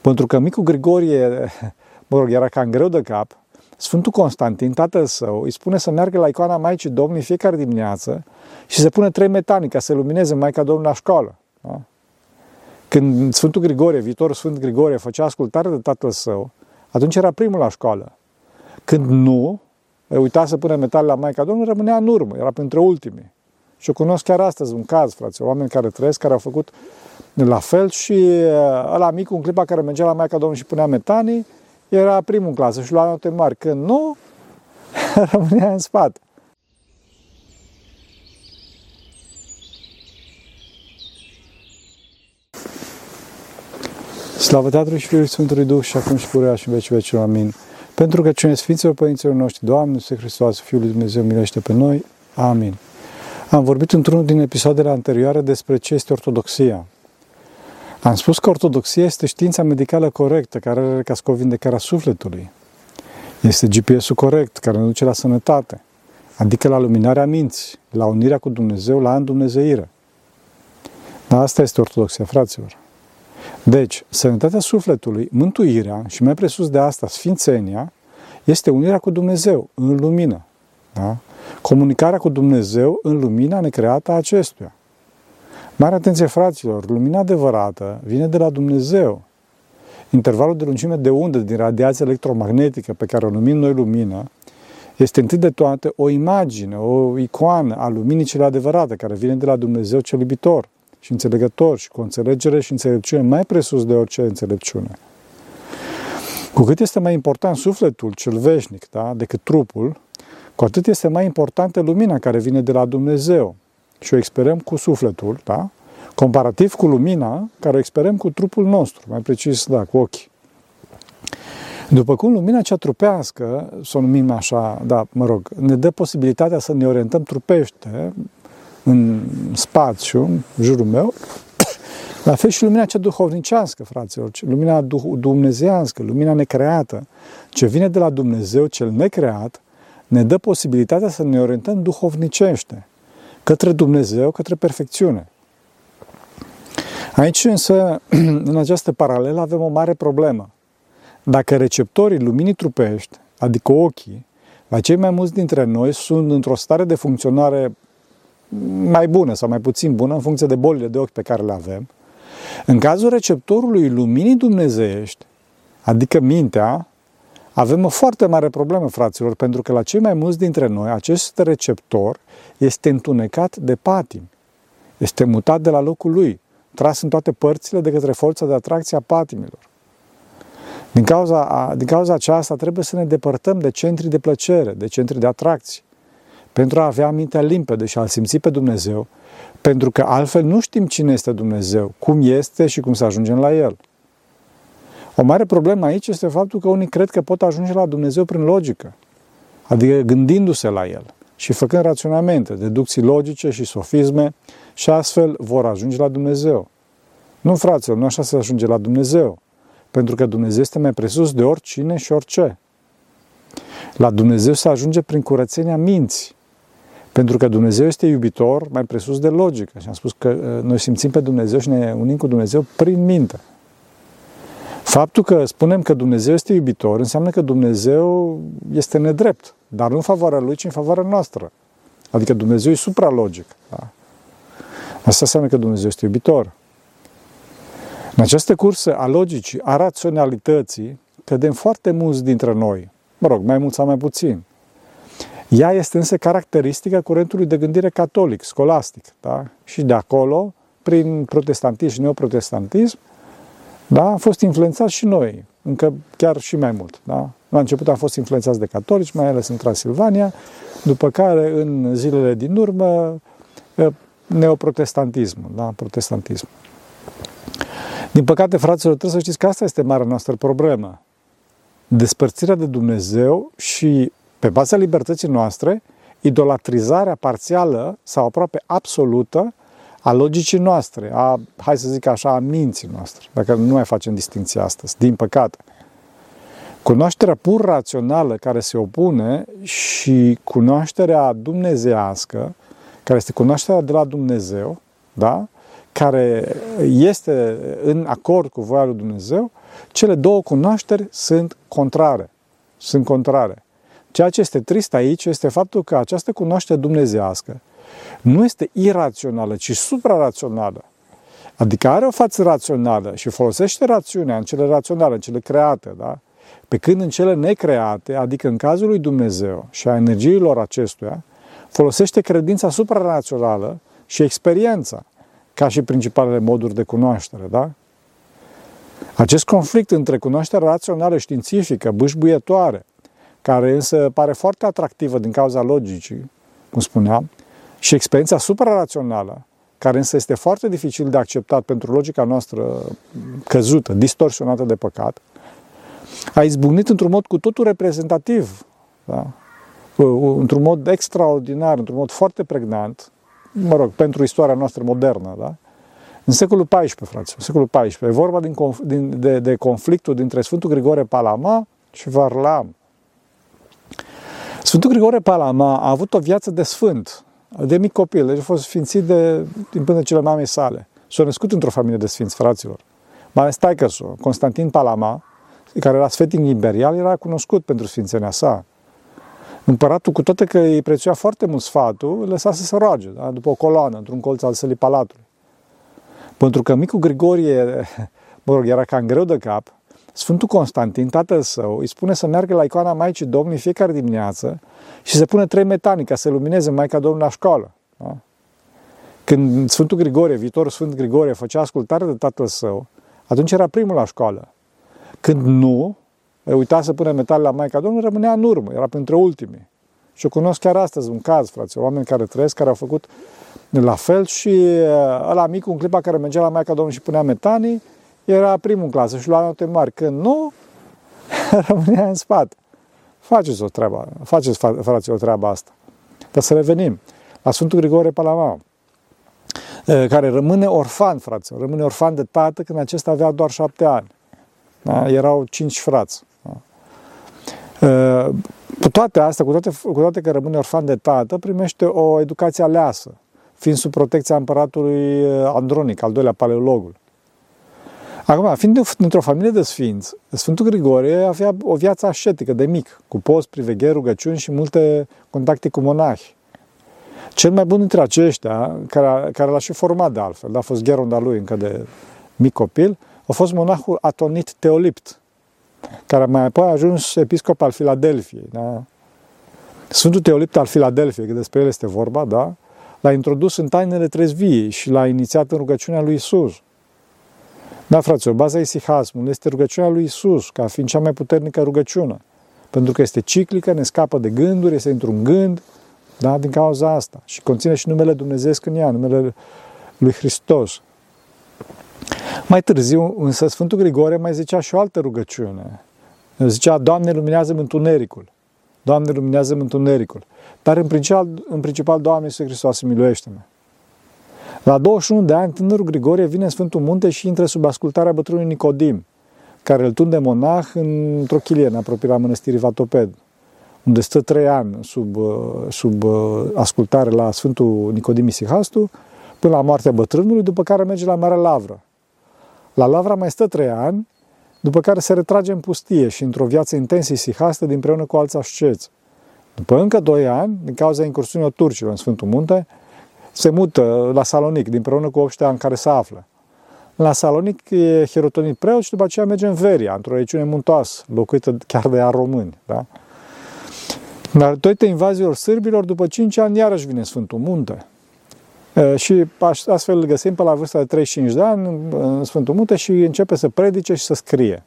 Pentru că micul Grigorie, mă rog, era cam greu de cap, Sfântul Constantin, tatăl său, îi spune să meargă la icoana Maicii Domnului fiecare dimineață și să pune trei metani ca să lumineze Maica Domnului la școală. Da? Când Sfântul Grigorie, viitorul Sfânt Grigorie, făcea ascultare de tatăl său, atunci era primul la școală. Când nu, uita să pune metal la Maica Domnului, rămânea în urmă, era printre ultimii. Și eu cunosc chiar astăzi un caz, frate, oameni care trăiesc, care au făcut la fel și uh, ăla mic, în clipa care mergea la Maica Domnului și punea metanii, era primul în clasă și lua note mari. Când nu, rămânea în spate. Slavă Tatălui și Fiului Sfântului Duh și acum și purea și în vecii vecilor. Amin. Pentru că cine Sfinților Părinților noștri, Doamne, Iisuse Hristos, Fiul lui Dumnezeu, milește pe noi. Amin. Am vorbit într-unul din episoadele anterioare despre ce este ortodoxia. Am spus că ortodoxia este știința medicală corectă care are ca scop vindecarea sufletului. Este GPS-ul corect care ne duce la sănătate, adică la luminarea minții, la unirea cu Dumnezeu, la îndumnezeire. Dar asta este ortodoxia, fraților. Deci, sănătatea sufletului, mântuirea și mai presus de asta, sfințenia, este unirea cu Dumnezeu în lumină. Da? Comunicarea cu Dumnezeu în lumina necreată a acestuia. Mare atenție, fraților, lumina adevărată vine de la Dumnezeu. Intervalul de lungime de undă din radiația electromagnetică pe care o numim noi lumină este întâi de toate o imagine, o icoană a luminii cele adevărate, care vine de la Dumnezeu cel iubitor și înțelegător și cu înțelegere și înțelepciune mai presus de orice înțelepciune. Cu cât este mai important sufletul cel veșnic da, decât trupul, cu atât este mai importantă lumina care vine de la Dumnezeu și o experăm cu sufletul, da? comparativ cu lumina care o experăm cu trupul nostru, mai precis, da, cu ochii. După cum lumina cea trupească, să o numim așa, da, mă rog, ne dă posibilitatea să ne orientăm trupește în spațiu, în jurul meu, la fel și lumina cea duhovnicească, fraților, lumina dumnezească, lumina necreată, ce vine de la Dumnezeu cel necreat, ne dă posibilitatea să ne orientăm duhovnicește, către Dumnezeu, către perfecțiune. Aici însă, în această paralelă, avem o mare problemă. Dacă receptorii luminii trupești, adică ochii, la cei mai mulți dintre noi sunt într-o stare de funcționare mai bună sau mai puțin bună în funcție de bolile de ochi pe care le avem, în cazul receptorului luminii dumnezeiești, adică mintea, avem o foarte mare problemă, fraților, pentru că la cei mai mulți dintre noi, acest receptor este întunecat de patim. Este mutat de la locul lui, tras în toate părțile de către forța de atracție a patimilor. Din cauza, din cauza aceasta trebuie să ne depărtăm de centri de plăcere, de centri de atracție, pentru a avea mintea limpede și a simți pe Dumnezeu, pentru că altfel nu știm cine este Dumnezeu, cum este și cum să ajungem la El. O mare problemă aici este faptul că unii cred că pot ajunge la Dumnezeu prin logică, adică gândindu-se la El și făcând raționamente, deducții logice și sofisme și astfel vor ajunge la Dumnezeu. Nu, fraților, nu așa se ajunge la Dumnezeu, pentru că Dumnezeu este mai presus de oricine și orice. La Dumnezeu se ajunge prin curățenia minții, pentru că Dumnezeu este iubitor mai presus de logică. Și am spus că uh, noi simțim pe Dumnezeu și ne unim cu Dumnezeu prin minte. Faptul că spunem că Dumnezeu este iubitor înseamnă că Dumnezeu este nedrept, dar nu în favoarea Lui, ci în favoarea noastră. Adică Dumnezeu e supralogic. Da? Asta înseamnă că Dumnezeu este iubitor. În această cursă a logicii, a raționalității, cădem foarte mulți dintre noi. Mă rog, mai mult sau mai puțin. Ea este însă caracteristică curentului de gândire catolic, scolastic. Da? Și de acolo, prin protestantism și neoprotestantism, da? a fost influențat și noi, încă chiar și mai mult. Da? La început am fost influențați de catolici, mai ales în Transilvania, după care, în zilele din urmă, neoprotestantismul, da? protestantism. Din păcate, fraților, trebuie să știți că asta este marea noastră problemă. Despărțirea de Dumnezeu și, pe baza libertății noastre, idolatrizarea parțială sau aproape absolută a logicii noastre, a, hai să zic așa, a minții noastre, dacă nu mai facem distinția astăzi, din păcate. Cunoașterea pur rațională care se opune și cunoașterea dumnezească, care este cunoașterea de la Dumnezeu, da? care este în acord cu voia lui Dumnezeu, cele două cunoașteri sunt contrare. Sunt contrare. Ceea ce este trist aici este faptul că această cunoaștere dumnezească nu este irațională, ci suprarațională. Adică are o față rațională și folosește rațiunea în cele raționale, în cele create, da? Pe când în cele necreate, adică în cazul lui Dumnezeu și a energiilor acestuia, folosește credința supranațională și experiența ca și principalele moduri de cunoaștere, da? Acest conflict între cunoașterea rațională științifică, bâșbuietoare, care însă pare foarte atractivă din cauza logicii, cum spuneam, și experiența suprarațională, care însă este foarte dificil de acceptat pentru logica noastră căzută, distorsionată de păcat, a izbucnit într-un mod cu totul reprezentativ, da? într-un mod extraordinar, într-un mod foarte pregnant, mă rog, pentru istoria noastră modernă, da? În secolul XIV, frate, în secolul XIV, e vorba din, din, de, de conflictul dintre Sfântul Grigore Palama și Varlam. Sfântul Grigore Palama a avut o viață de sfânt, de mic copil, deci a fost sfințit de, din până cele mamei sale. S-a născut într-o familie de sfinți, fraților. Mai ales taică Constantin Palama, care era sfetic imperial, era cunoscut pentru sfințenia sa. Împăratul, cu toate că îi prețuia foarte mult sfatul, îl lăsa să se roage, da? după o coloană, într-un colț al sălii palatului. Pentru că micul Grigorie, mă rog, era cam greu de cap, Sfântul Constantin, tatăl său, îi spune să meargă la icoana Maicii Domnului fiecare dimineață și să pună trei metani ca să lumineze Maica Domnului la școală. Da? Când Sfântul Grigorie, viitorul Sfânt Grigorie, făcea ascultare de tatăl său, atunci era primul la școală. Când nu, uita să pune metale la Maica Domnului, rămânea în urmă, era printre ultimii. Și eu cunosc chiar astăzi un caz, frate, oameni care trăiesc, care au făcut la fel și uh, ăla mic, un clipa care mergea la Maica Domnului și punea metanii, era primul în clasă și lua note mari. Când nu, rămânea în spate. Faceți o treabă, faceți, frații, o treabă asta. Dar să revenim la Sfântul Grigore Palama, uh, care rămâne orfan, frați, rămâne orfan de tată când acesta avea doar șapte ani. Da? Erau cinci frați. Da? Uh, cu toate astea, cu toate, cu toate că rămâne orfan de tată, primește o educație aleasă, fiind sub protecția împăratului uh, Andronic, al doilea paleologul. Acum, fiind dintr-o familie de sfinți, Sfântul Grigorie avea o viață ascetică de mic, cu post, privegheri, rugăciuni și multe contacte cu monahi. Cel mai bun dintre aceștia, care, care l-a și format de altfel, a fost gheronda lui încă de mic copil, a fost monahul Atonit Teolipt, care mai apoi a ajuns episcop al Filadelfiei. Da? Sfântul Teolipt al Filadelfiei, că despre el este vorba, da? l-a introdus în tainele trezviei și l-a inițiat în rugăciunea lui Isus. Da, fraților, baza isihasmului este rugăciunea lui Isus, ca fiind cea mai puternică rugăciune. Pentru că este ciclică, ne scapă de gânduri, este într-un gând, da, din cauza asta. Și conține și numele Dumnezeu în ea, numele lui Hristos. Mai târziu, însă, Sfântul Grigore mai zicea și o altă rugăciune. Zicea, Doamne, luminează-mi întunericul. Doamne, luminează-mi întunericul. Dar în principal, în principal Doamne Iisus Hristos, miluiește-mă. La 21 de ani, tânărul Grigorie vine în Sfântul Munte și intră sub ascultarea bătrânului Nicodim, care îl tunde monah într-o chilie în apropierea mănăstirii Vatoped, unde stă trei ani sub, sub ascultare la Sfântul Nicodim Isihastu, până la moartea bătrânului, după care merge la Marea Lavră. La Lavra mai stă trei ani, după care se retrage în pustie și într-o viață intensă isihastă împreună cu alți asceți. După încă doi ani, din cauza incursiunilor turcilor în Sfântul Munte, se mută la Salonic, împreună cu obștea în care se află. La Salonic e hirotonit preot și după aceea merge în Veria, într-o regiune muntoasă, locuită chiar de a români. Da? Dar toate invaziilor sârbilor, după 5 ani, iarăși vine Sfântul Munte. Și astfel îl găsim pe la vârsta de 35 de ani în Sfântul Munte și începe să predice și să scrie.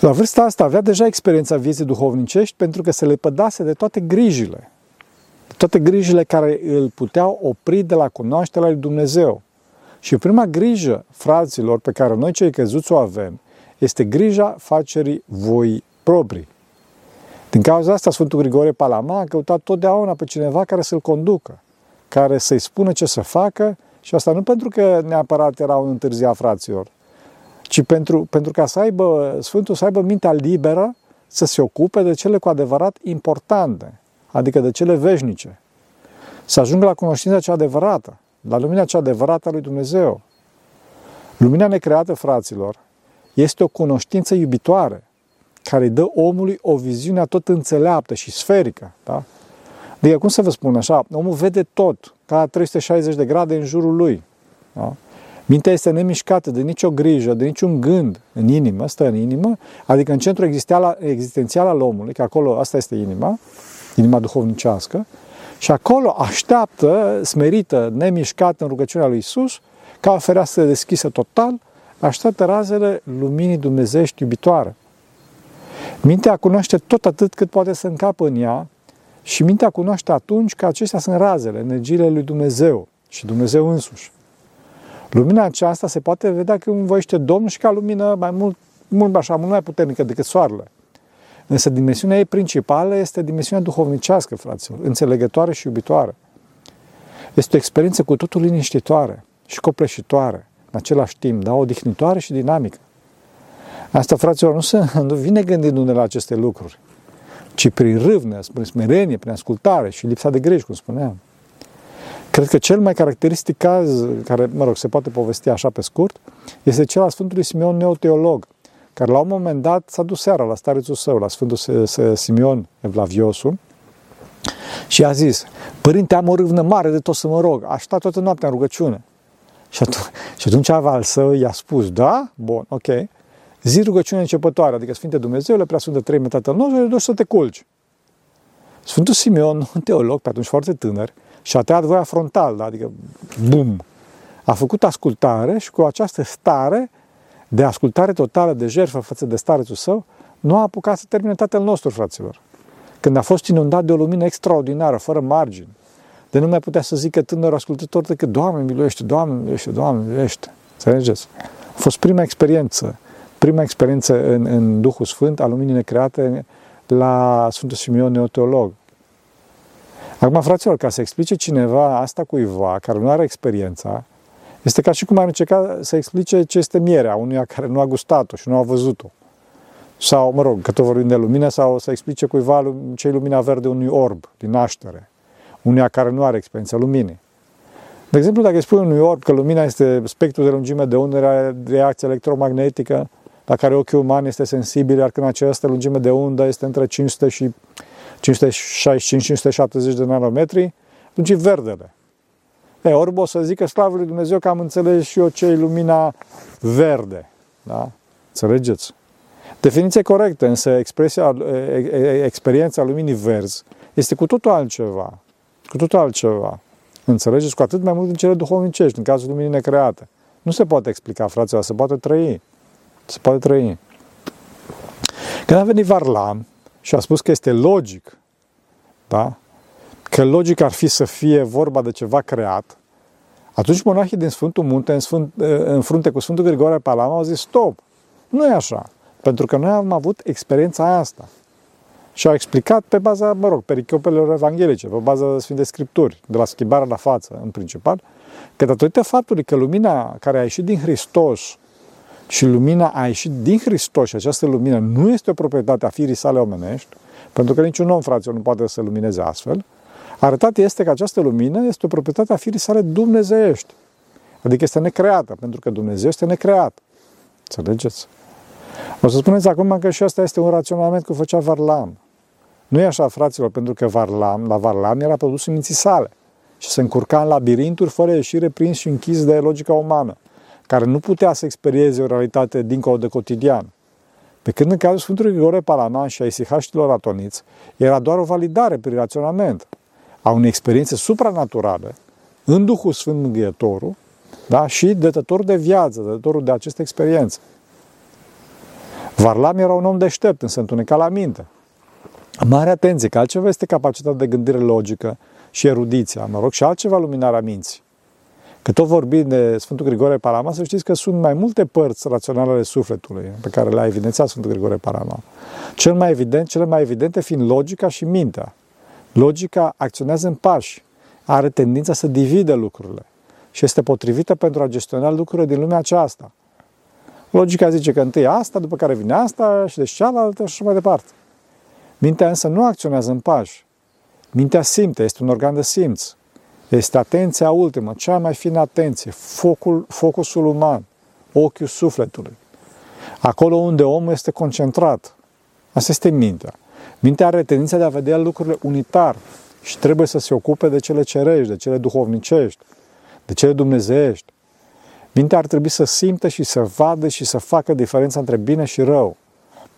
La vârsta asta avea deja experiența vieții duhovnicești pentru că se lepădase de toate grijile. De toate grijile care îl puteau opri de la cunoașterea lui Dumnezeu. Și prima grijă, fraților, pe care noi cei căzuți o avem, este grija facerii voi proprii. Din cauza asta, Sfântul Grigore Palama a căutat totdeauna pe cineva care să-l conducă, care să-i spună ce să facă și asta nu pentru că neapărat era un întârziat fraților, ci pentru, pentru ca să aibă, Sfântul să aibă mintea liberă să se ocupe de cele cu adevărat importante, adică de cele veșnice. Să ajungă la cunoștința cea adevărată. la lumina cea adevărată a lui Dumnezeu. Lumina necreată, fraților, este o cunoștință iubitoare care îi dă omului o viziune tot înțeleaptă și sferică. Da? Adică, cum să vă spun așa, omul vede tot, ca 360 de grade în jurul lui. Da? Mintea este nemișcată de nicio grijă, de niciun gând în inimă, stă în inimă, adică în centrul existențial al omului, că acolo asta este inima, inima duhovnicească, și acolo așteaptă, smerită, nemișcată în rugăciunea lui Isus, ca o fereastră deschisă total, așteaptă razele luminii dumnezești iubitoare. Mintea cunoaște tot atât cât poate să încapă în ea și mintea cunoaște atunci că acestea sunt razele, energiile lui Dumnezeu și Dumnezeu însuși. Lumina aceasta se poate vedea că învoiește Domnul și ca lumină mai mult, mult așa, mult mai puternică decât soarele. Însă dimensiunea ei principală este dimensiunea duhovnicească, fraților, înțelegătoare și iubitoare. Este o experiență cu totul liniștitoare și copleșitoare, în același timp, da, odihnitoare și dinamică. Asta, fraților, nu, se, nu vine gândindu-ne la aceste lucruri, ci prin râvnă, prin smerenie, prin ascultare și lipsa de griji, cum spuneam. Cred că cel mai caracteristic caz, care, mă rog, se poate povesti așa pe scurt, este cel al Sfântului Simeon Neoteolog, care la un moment dat s-a dus seara la starețul său, la Sfântul Simeon Evlaviosul, și a zis, Părinte, am o râvnă mare de tot să mă rog, aș sta toată noaptea în rugăciune. Și atunci, și atunci al său i-a spus, da? Bun, ok. Zi rugăciune începătoare, adică Sfinte Dumnezeule, prea Sfântă Trei Tatăl nostru, duci să te culci. Sfântul Simeon, un teolog, pe atunci foarte tânăr, și a tăiat voia frontal, da? adică bum. A făcut ascultare și cu această stare de ascultare totală, de jertfă față de starețul său, nu a apucat să termine Tatăl nostru, fraților. Când a fost inundat de o lumină extraordinară, fără margini, de nu mai putea să zică tânărul ascultător decât Doamne miluiește, Doamne miluiește, Doamne miluiește. Înțelegeți? A fost prima experiență, prima experiență în, în Duhul Sfânt a luminii necreate la Sfântul Simeon Neoteolog. Acum, fraților, ca să explice cineva asta cuiva care nu are experiența, este ca și cum ar încerca să explice ce este mierea unuia care nu a gustat-o și nu a văzut-o. Sau, mă rog, că tot vorbim de lumină, sau să explice cuiva ce e lumina verde unui orb din naștere, unuia care nu are experiența luminii. De exemplu, dacă îi spui unui orb că lumina este spectrul de lungime de undă, are reacție electromagnetică, la care ochiul uman este sensibil, iar când această lungime de undă este între 500 și 565-570 de nanometri, atunci e verdele. E, ori o să zică slavă lui Dumnezeu că am înțeles și eu ce e lumina verde. Da? Înțelegeți? Definiție corectă, însă expresia, experiența luminii verzi este cu totul altceva. Cu totul altceva. Înțelegeți? Cu atât mai mult în cele duhovnicești, în cazul luminii necreate. Nu se poate explica, fraților, se poate trăi. Se poate trăi. Când a venit Varlam și a spus că este logic, da? Că logic ar fi să fie vorba de ceva creat, atunci monahii din Sfântul Munte, în, Sfânt, în frunte cu Sfântul Grigore Palama, au zis, stop, nu e așa, pentru că noi am avut experiența asta. Și au explicat pe baza, mă rog, pericopelor evanghelice, pe baza Sfintei Scripturi, de la schimbarea la față, în principal, că datorită faptului că lumina care a ieșit din Hristos și lumina a ieșit din Hristos și această lumină nu este o proprietate a firii sale omenești, pentru că niciun om, fraților, nu poate să lumineze astfel, arătat este că această lumină este o proprietate a firii sale dumnezeiești. Adică este necreată, pentru că Dumnezeu este necreat. Înțelegeți? O să spuneți acum că și asta este un raționament cu făcea Varlam. Nu e așa, fraților, pentru că Varlam, la Varlam era produs în minții sale și se încurca în labirinturi fără ieșire prins și închis de logica umană, care nu putea să experieze o realitate dincolo de cotidian. Pe când în cazul Sfântului Grigore Palaman și a isihaștilor atoniți, era doar o validare prin raționament a unei experiențe supranaturale în Duhul Sfânt Mângâietorul da? și dătătorul de viață, dătătorul de aceste experiențe. Varlam era un om deștept, însă întunecat la minte. Mare atenție, că altceva este capacitatea de gândire logică și erudiția, mă rog, și altceva luminarea minții. Că tot vorbim de Sfântul Grigore Parama, să știți că sunt mai multe părți raționale ale sufletului pe care le-a evidențiat Sfântul Grigore Parama. Cel mai evident, cele mai evidente fiind logica și mintea. Logica acționează în pași, are tendința să divide lucrurile și este potrivită pentru a gestiona lucrurile din lumea aceasta. Logica zice că întâi asta, după care vine asta și de cealaltă și mai departe. Mintea însă nu acționează în pași. Mintea simte, este un organ de simț. Este atenția ultimă, cea mai fină atenție, focul, focusul uman, ochiul sufletului. Acolo unde omul este concentrat. Asta este mintea. Mintea are tendința de a vedea lucrurile unitar și trebuie să se ocupe de cele cerești, de cele duhovnicești, de cele dumnezeiești. Mintea ar trebui să simtă și să vadă și să facă diferența între bine și rău.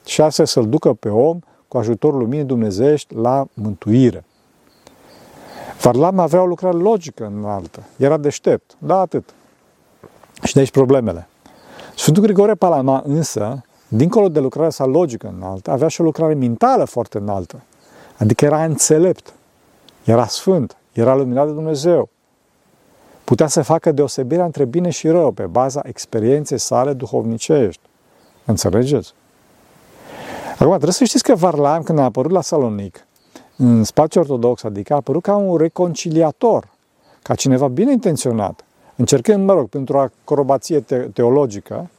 Și astfel să-l ducă pe om, cu ajutorul luminii dumnezeiești, la mântuire. Varlam avea o lucrare logică înaltă. Era deștept. Da, atât. Și de aici problemele. Sfântul Grigore Palama însă, dincolo de lucrarea sa logică înaltă, avea și o lucrare mentală foarte înaltă. Adică era înțelept, era sfânt, era luminat de Dumnezeu. Putea să facă deosebirea între bine și rău pe baza experienței sale duhovnicești. Înțelegeți? Acum, trebuie să știți că Varlam, când a apărut la Salonic, în spațiu ortodox, adică a apărut ca un reconciliator, ca cineva bine intenționat, încercând, mă rog, pentru o acrobație te- teologică,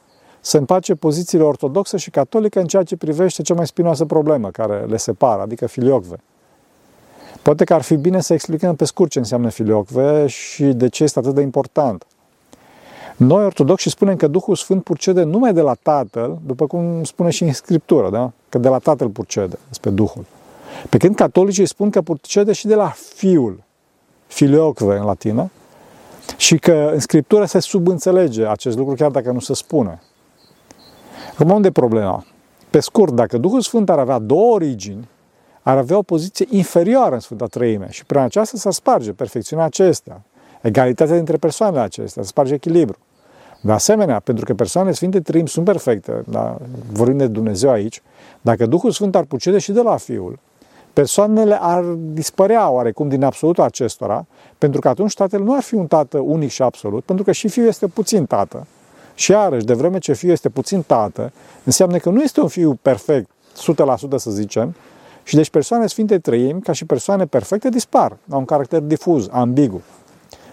să împace pozițiile ortodoxe și catolice în ceea ce privește cea mai spinoasă problemă care le separă, adică filiocve. Poate că ar fi bine să explicăm pe scurt ce înseamnă filiocve și de ce este atât de important. Noi, ortodoxi, spunem că Duhul Sfânt purcede numai de la Tatăl, după cum spune și în Scriptură, da? că de la Tatăl purcede, despre Duhul. Pe când catolicii spun că purcede și de la Fiul, filiocve în latină, și că în Scriptură se subînțelege acest lucru, chiar dacă nu se spune. Acum, unde e problema? Pe scurt, dacă Duhul Sfânt ar avea două origini, ar avea o poziție inferioară în Sfânta Treime și prin aceasta să sparge perfecțiunea acestea, egalitatea dintre persoanele acestea, să sparge echilibru. De asemenea, pentru că persoanele Sfinte Trăim sunt perfecte, da, vorbim de Dumnezeu aici, dacă Duhul Sfânt ar pucede și de la Fiul, persoanele ar dispărea oarecum din absolutul acestora, pentru că atunci Tatăl nu ar fi un Tată unic și absolut, pentru că și Fiul este puțin Tată. Și iarăși, de vreme ce Fiul este puțin Tată, înseamnă că nu este un Fiu perfect, 100% să zicem, și deci persoane sfinte trăim, ca și persoane perfecte, dispar. Au un caracter difuz, ambigu.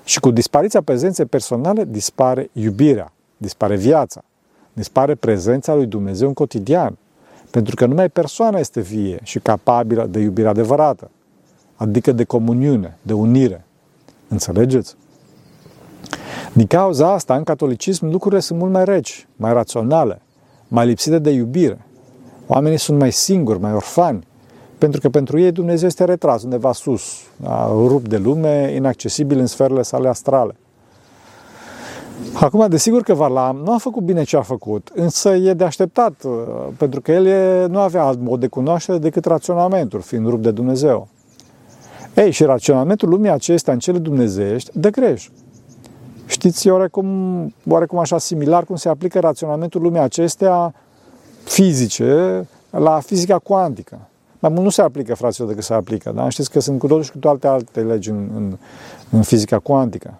Și cu dispariția prezenței personale dispare iubirea, dispare viața, dispare prezența lui Dumnezeu în cotidian. Pentru că numai persoana este vie și capabilă de iubire adevărată, adică de comuniune, de unire. Înțelegeți? Din cauza asta, în catolicism, lucrurile sunt mult mai reci, mai raționale, mai lipsite de iubire. Oamenii sunt mai singuri, mai orfani, pentru că pentru ei Dumnezeu este retras undeva sus, rupt de lume, inaccesibil în sferele sale astrale. Acum, desigur că Varlam nu a făcut bine ce a făcut, însă e de așteptat, uh, pentru că el nu avea alt mod de cunoaștere decât raționamentul, fiind rupt de Dumnezeu. Ei, și raționamentul lumii acestea în cele dumnezeiești dă greș. Știți, oarecum, oarecum așa similar cum se aplică raționamentul lumii acestea fizice la fizica cuantică. Mai mult nu se aplică, fraților, decât se aplică. Da? Știți că sunt cu totul și cu toate alte legi în, în, în fizica cuantică.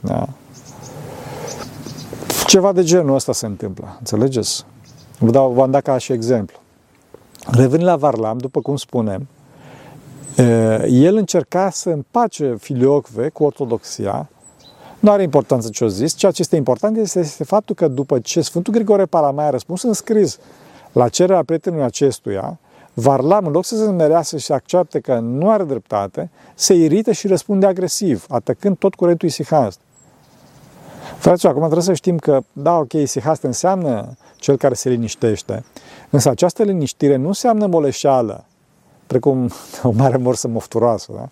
Da? Ceva de genul ăsta se întâmplă. Înțelegeți? Vă dau, v-am dat ca și exemplu. Revenind la Varlam, după cum spunem, el încerca să împace filiocve cu ortodoxia, nu are importanță ce o zis, ceea ce este important este, este faptul că după ce Sfântul Grigore Palamai a răspuns în scris la cererea prietenului acestuia, Varlam, în loc să se zmerească și să accepte că nu are dreptate, se irită și răspunde agresiv, atacând tot curentul isihast. Fraților, acum trebuie să știm că, da, ok, isihast înseamnă cel care se liniștește, însă această liniștire nu înseamnă moleșeală, precum o mare morsă mofturoasă, da?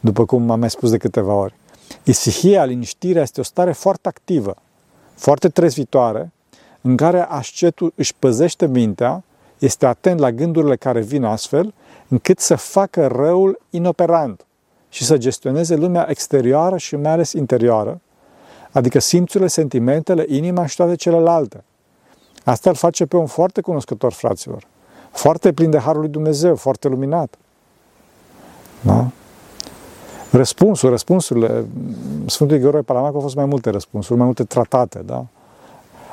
după cum am mai spus de câteva ori. Isihia, liniștirea, este o stare foarte activă, foarte trezvitoare, în care ascetul își păzește mintea este atent la gândurile care vin astfel, încât să facă răul inoperant și să gestioneze lumea exterioară și mai ales interioară, adică simțurile, sentimentele, inima și toate celelalte. Asta îl face pe un foarte cunoscător, fraților, foarte plin de Harul lui Dumnezeu, foarte luminat. Da? Răspunsul, răspunsurile, Sfântul Gheorghe Palamac au fost mai multe răspunsuri, mai multe tratate, da?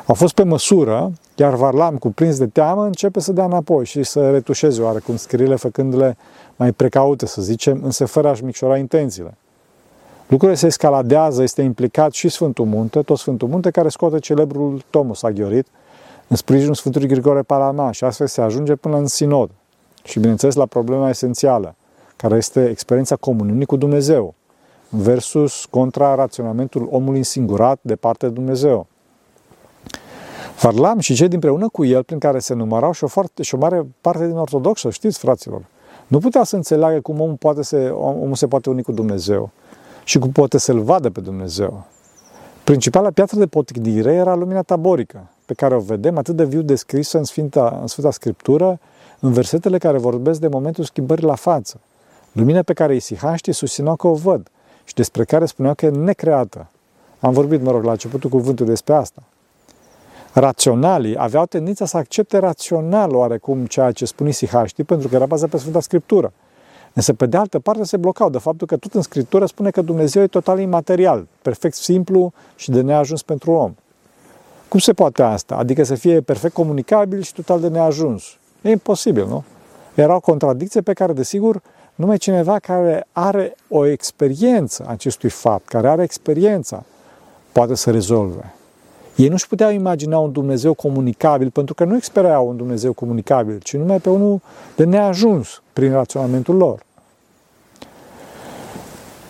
Au fost pe măsură, iar Varlam, cuprins de teamă, începe să dea înapoi și să retușeze oarecum scririle, făcându-le mai precaute, să zicem, însă fără a-și micșora intențiile. Lucrurile se escaladează, este implicat și Sfântul Munte, tot Sfântul Munte, care scoate celebrul Tomus Aghiorit în sprijinul Sfântului Grigore Palama și astfel se ajunge până în sinod. Și bineînțeles la problema esențială, care este experiența comuniunii cu Dumnezeu, versus contra raționamentul omului însingurat de parte de Dumnezeu. Varlam și cei dinpreună cu el, prin care se numărau și o, foarte, și o mare parte din ortodoxă, știți, fraților, nu putea să înțeleagă cum omul, poate se, omul se poate uni cu Dumnezeu și cum poate să-L vadă pe Dumnezeu. Principala piatră de poticnire era lumina taborică, pe care o vedem atât de viu descrisă în Sfânta, în Sfânta Scriptură, în versetele care vorbesc de momentul schimbării la față. Lumina pe care isihaștii susțineau că o văd și despre care spuneau că e necreată. Am vorbit, mă rog, la începutul cuvântului despre asta. Raționalii aveau tendința să accepte rațional oarecum ceea ce spun isihaștii, pentru că era bazat pe Sfânta Scriptură. Însă, pe de altă parte, se blocau de faptul că tot în Scriptură spune că Dumnezeu e total imaterial, perfect simplu și de neajuns pentru om. Cum se poate asta? Adică să fie perfect comunicabil și total de neajuns. E imposibil, nu? Era o contradicție pe care, desigur, numai cineva care are o experiență acestui fapt, care are experiența, poate să rezolve. Ei nu-și puteau imagina un Dumnezeu comunicabil, pentru că nu experiau un Dumnezeu comunicabil, ci numai pe unul de neajuns prin raționamentul lor.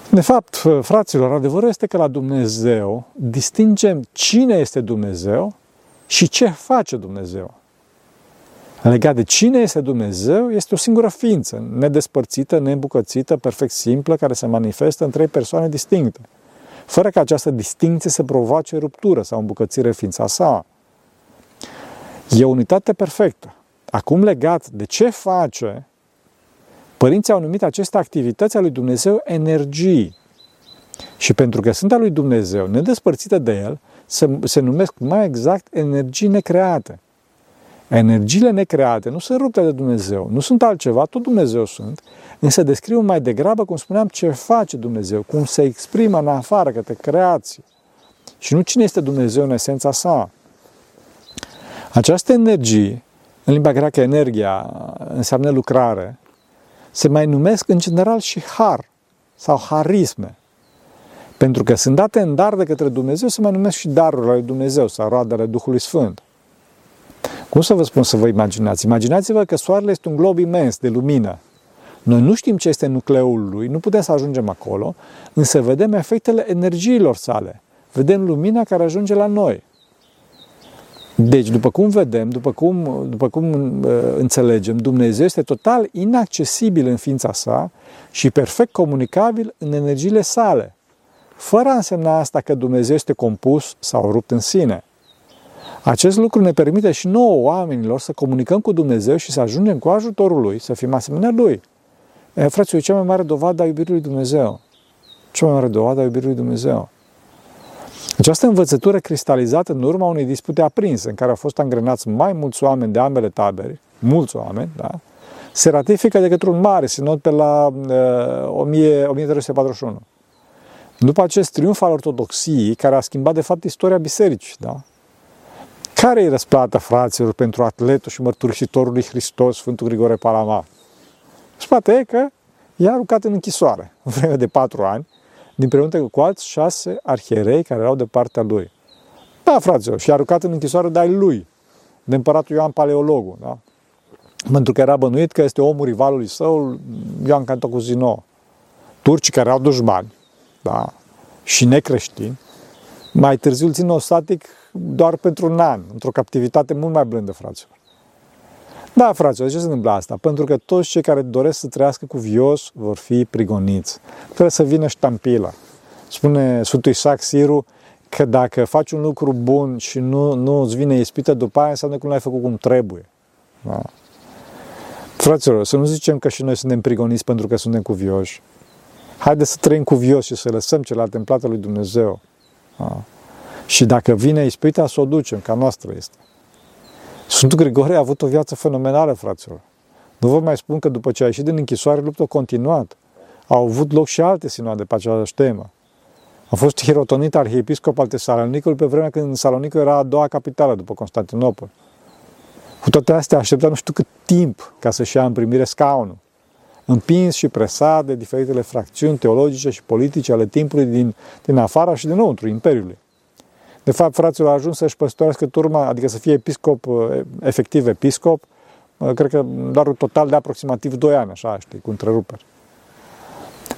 De fapt, fraților, adevărul este că la Dumnezeu distingem cine este Dumnezeu și ce face Dumnezeu. Legat de cine este Dumnezeu, este o singură ființă, nedespărțită, neîmbucățită, perfect simplă, care se manifestă în trei persoane distincte, fără ca această distinție să provoace ruptură sau îmbucățire ființa sa. E o unitate perfectă. Acum legat de ce face, părinții au numit aceste activități a lui Dumnezeu energii. Și pentru că sunt a lui Dumnezeu, nedespărțite de el, se, se numesc mai exact energii necreate. Energiile necreate nu sunt rupte de Dumnezeu, nu sunt altceva, tot Dumnezeu sunt, însă descriu mai degrabă, cum spuneam, ce face Dumnezeu, cum se exprimă în afară către creație. Și nu cine este Dumnezeu în esența sa. Această energie, în limba greacă energia, înseamnă lucrare, se mai numesc în general și har sau harisme. Pentru că sunt date în dar de către Dumnezeu, se mai numesc și darurile lui Dumnezeu sau roadele Duhului Sfânt. Cum să vă spun să vă imaginați? Imaginați-vă că Soarele este un glob imens de lumină. Noi nu știm ce este nucleul lui, nu putem să ajungem acolo, însă vedem efectele energiilor sale. Vedem lumina care ajunge la noi. Deci, după cum vedem, după cum, după cum uh, înțelegem, Dumnezeu este total inaccesibil în ființa sa și perfect comunicabil în energiile sale, fără a însemna asta că Dumnezeu este compus sau rupt în sine. Acest lucru ne permite și nouă oamenilor să comunicăm cu Dumnezeu și să ajungem cu ajutorul Lui, să fim asemenea Lui. E, fraților, cea mai mare dovadă a iubirii lui Dumnezeu. Cea mai mare dovadă a iubirii lui Dumnezeu. Această învățătură cristalizată în urma unei dispute aprinse, în care au fost angrenați mai mulți oameni de ambele tabere, mulți oameni, da? se ratifică de către un mare sinod pe la uh, 1341. După acest triumf al ortodoxiei, care a schimbat de fapt istoria bisericii, da? Care e răsplata, fraților, pentru atletul și mărturisitorul lui Hristos, Sfântul Grigore Palama? Spate e că i-a aruncat în închisoare, în vreme de patru ani, din preunte cu alți șase arhierei care erau de partea lui. Da, fraților, și a aruncat în închisoare de lui, de împăratul Ioan Paleologul, da? Pentru că era bănuit că este omul rivalului său, Ioan Cantacuzino. Turcii care au dușmani, da? Și necreștini, mai târziu îl țin ostatic doar pentru un an, într-o captivitate mult mai blândă, fraților. Da, fraților, de ce se întâmplă asta? Pentru că toți cei care doresc să trăiască cu vios vor fi prigoniți. Trebuie să vină ștampila. Spune Sfântul Isaac Siru că dacă faci un lucru bun și nu, nu îți vine ispită după aia, înseamnă că nu l-ai făcut cum trebuie. Da. Fraților, să nu zicem că și noi suntem prigoniți pentru că suntem cuvioși. Haideți să trăim cuvios și să lăsăm celelalte în plata lui Dumnezeu. Da. Și dacă vine ispita, să o ducem, ca noastră este. Sfântul Grigore a avut o viață fenomenală, fraților. Nu vă mai spun că după ce a ieșit din închisoare, luptă a continuat. Au avut loc și alte sinoade pe aceeași temă. A fost hirotonit arhiepiscop al Tesalonicului pe vremea când Salonicul era a doua capitală după Constantinopol. Cu toate astea a așteptat nu știu cât timp ca să-și ia în primire scaunul. Împins și presat de diferitele fracțiuni teologice și politice ale timpului din, din afara și dinăuntru Imperiului. De fapt, fraților a ajuns să-și păstorească turma, adică să fie episcop, uh, efectiv episcop, uh, cred că doar un total de aproximativ 2 ani, așa, știi, cu întreruperi.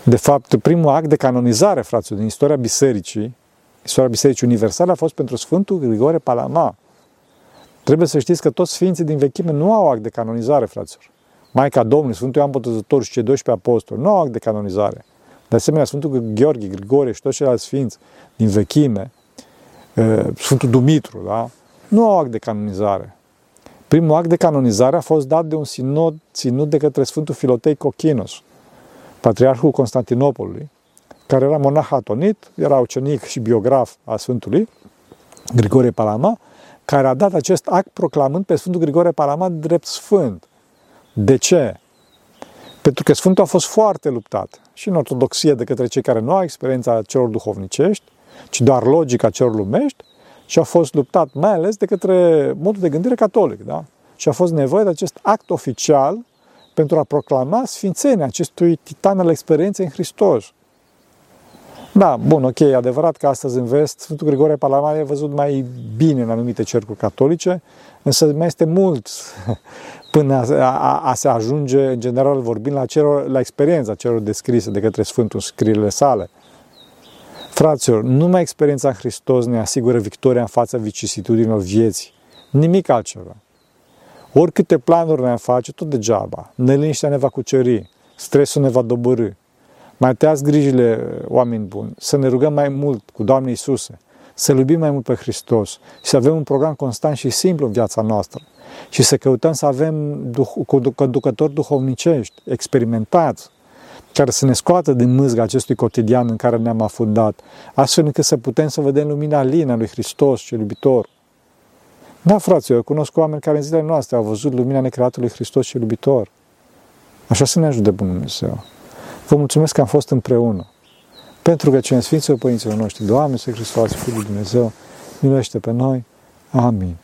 De fapt, primul act de canonizare, fraților, din istoria bisericii, istoria bisericii universale, a fost pentru Sfântul Grigore Palama. Trebuie să știți că toți sfinții din vechime nu au act de canonizare, fraților. Maica Domnului, Sfântul Ioan Botezător și cei 12 apostoli nu au act de canonizare. De asemenea, Sfântul Gheorghe, Grigore și toți ceilalți sfinți din vechime, Sfântul Dumitru, da? nu au act de canonizare. Primul act de canonizare a fost dat de un sinod ținut de către Sfântul Filotei Cochinos, patriarhul Constantinopolului, care era monah atonit, era ucenic și biograf a Sfântului Grigore Palama, care a dat acest act proclamând pe Sfântul Grigore Palama drept sfânt. De ce? Pentru că Sfântul a fost foarte luptat și în ortodoxie de către cei care nu au experiența celor duhovnicești, ci doar logica celor lumești, și a fost luptat mai ales de către modul de gândire catolic. Da? Și a fost nevoie de acest act oficial pentru a proclama sfințenia acestui titan al experienței în Hristos. Da, bun, ok, e adevărat că astăzi în vest Sfântul Grigore Palaman e văzut mai bine în anumite cercuri catolice, însă mai este mult până a, a, a se ajunge, în general vorbind, la, celor, la experiența celor descrise de către Sfântul în scrierile sale. Fraților, numai experiența în Hristos ne asigură victoria în fața vicisitudinilor vieții. Nimic altceva. Oricâte planuri ne face, tot degeaba. Neliniștea ne va cuceri, stresul ne va dobărâ. Mai tăiați grijile, oameni buni, să ne rugăm mai mult cu Doamne Iisuse, să iubim mai mult pe Hristos și să avem un program constant și simplu în viața noastră și să căutăm să avem conducători duhovnicești, experimentați, care să ne scoată din mâzga acestui cotidian în care ne-am afundat, astfel încât să putem să vedem lumina lină a lui Hristos, cel iubitor. Da, fraților, eu cunosc oameni care în zilele noastre au văzut lumina necreatului Hristos, cel iubitor. Așa să ne ajute Bunul Dumnezeu. Vă mulțumesc că am fost împreună. Pentru că cine Sfinților Părinților noștri, Doamne, să Hristos, Fiul Dumnezeu, miluiește pe noi. Amin.